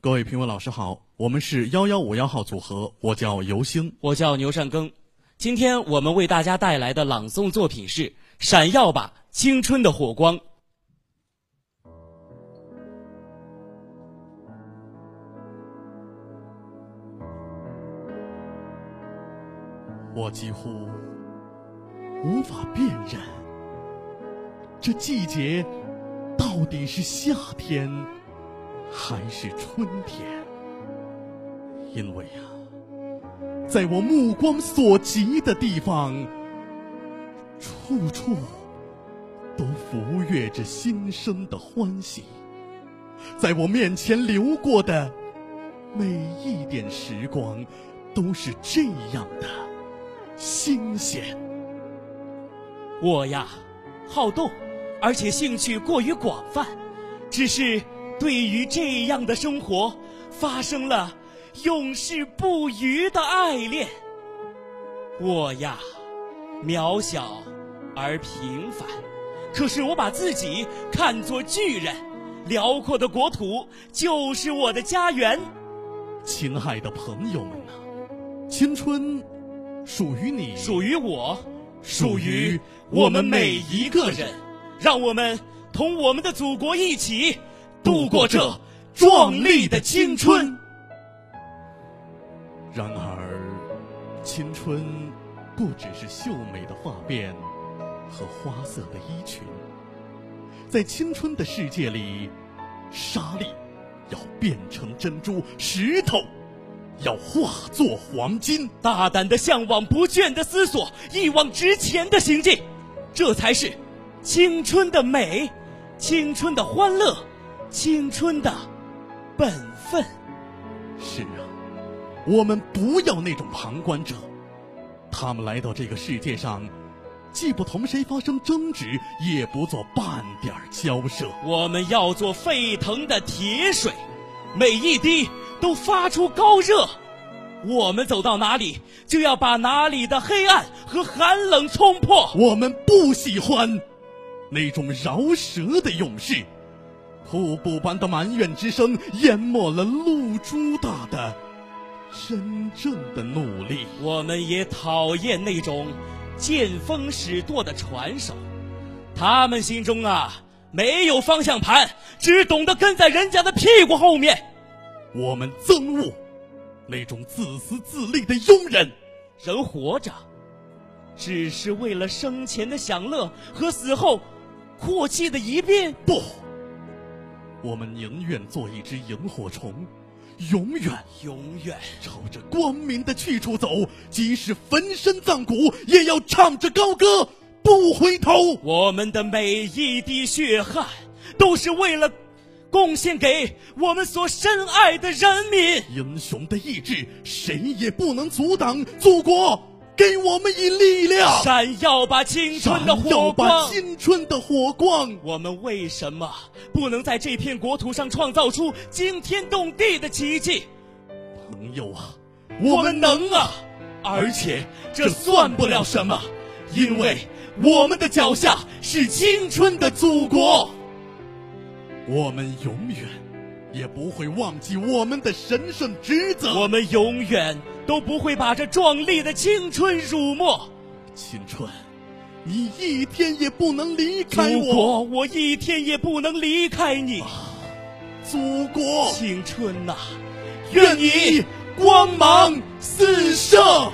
各位评委老师好，我们是幺幺五幺号组合，我叫尤星，我叫牛善庚。今天我们为大家带来的朗诵作品是《闪耀吧，青春的火光》。我几乎无法辨认，这季节到底是夏天还是春天，因为呀，在我目光所及的地方，处处都浮跃着新生的欢喜，在我面前流过的每一点时光，都是这样的。新鲜。我呀，好动，而且兴趣过于广泛，只是对于这样的生活，发生了永世不渝的爱恋。我呀，渺小而平凡，可是我把自己看作巨人，辽阔的国土就是我的家园。亲爱的朋友们呐，青春。属于你，属于我，属于我们每一个人。让我们同我们的祖国一起度过这壮丽的青春。然而，青春不只是秀美的发辫和花色的衣裙，在青春的世界里，沙粒要变成珍珠，石头。要化作黄金，大胆的向往，不倦的思索，一往直前的行进，这才是青春的美，青春的欢乐，青春的本分。是啊，我们不要那种旁观者，他们来到这个世界上，既不同谁发生争执，也不做半点交涉。我们要做沸腾的铁水，每一滴。都发出高热，我们走到哪里，就要把哪里的黑暗和寒冷冲破。我们不喜欢那种饶舌的勇士，瀑布般的埋怨之声淹没了露珠大的真正的努力。我们也讨厌那种见风使舵的传手，他们心中啊没有方向盘，只懂得跟在人家的屁股后面。我们憎恶那种自私自利的庸人。人活着，只是为了生前的享乐和死后阔气的一变。不，我们宁愿做一只萤火虫，永远永远朝着光明的去处走，即使焚身葬骨，也要唱着高歌不回头。我们的每一滴血汗，都是为了。贡献给我们所深爱的人民，英雄的意志，谁也不能阻挡。祖国给我们以力量，闪耀吧青春的火光！青春的火光！我们为什么不能在这片国土上创造出惊天动地的奇迹？朋友啊，我们能啊！而且这算不了什么，因为我们的脚下是青春的祖国。我们永远也不会忘记我们的神圣职责。我们永远都不会把这壮丽的青春辱没。青春，你一天也不能离开我。祖国，我一天也不能离开你。祖国，青春呐，愿你光芒四射。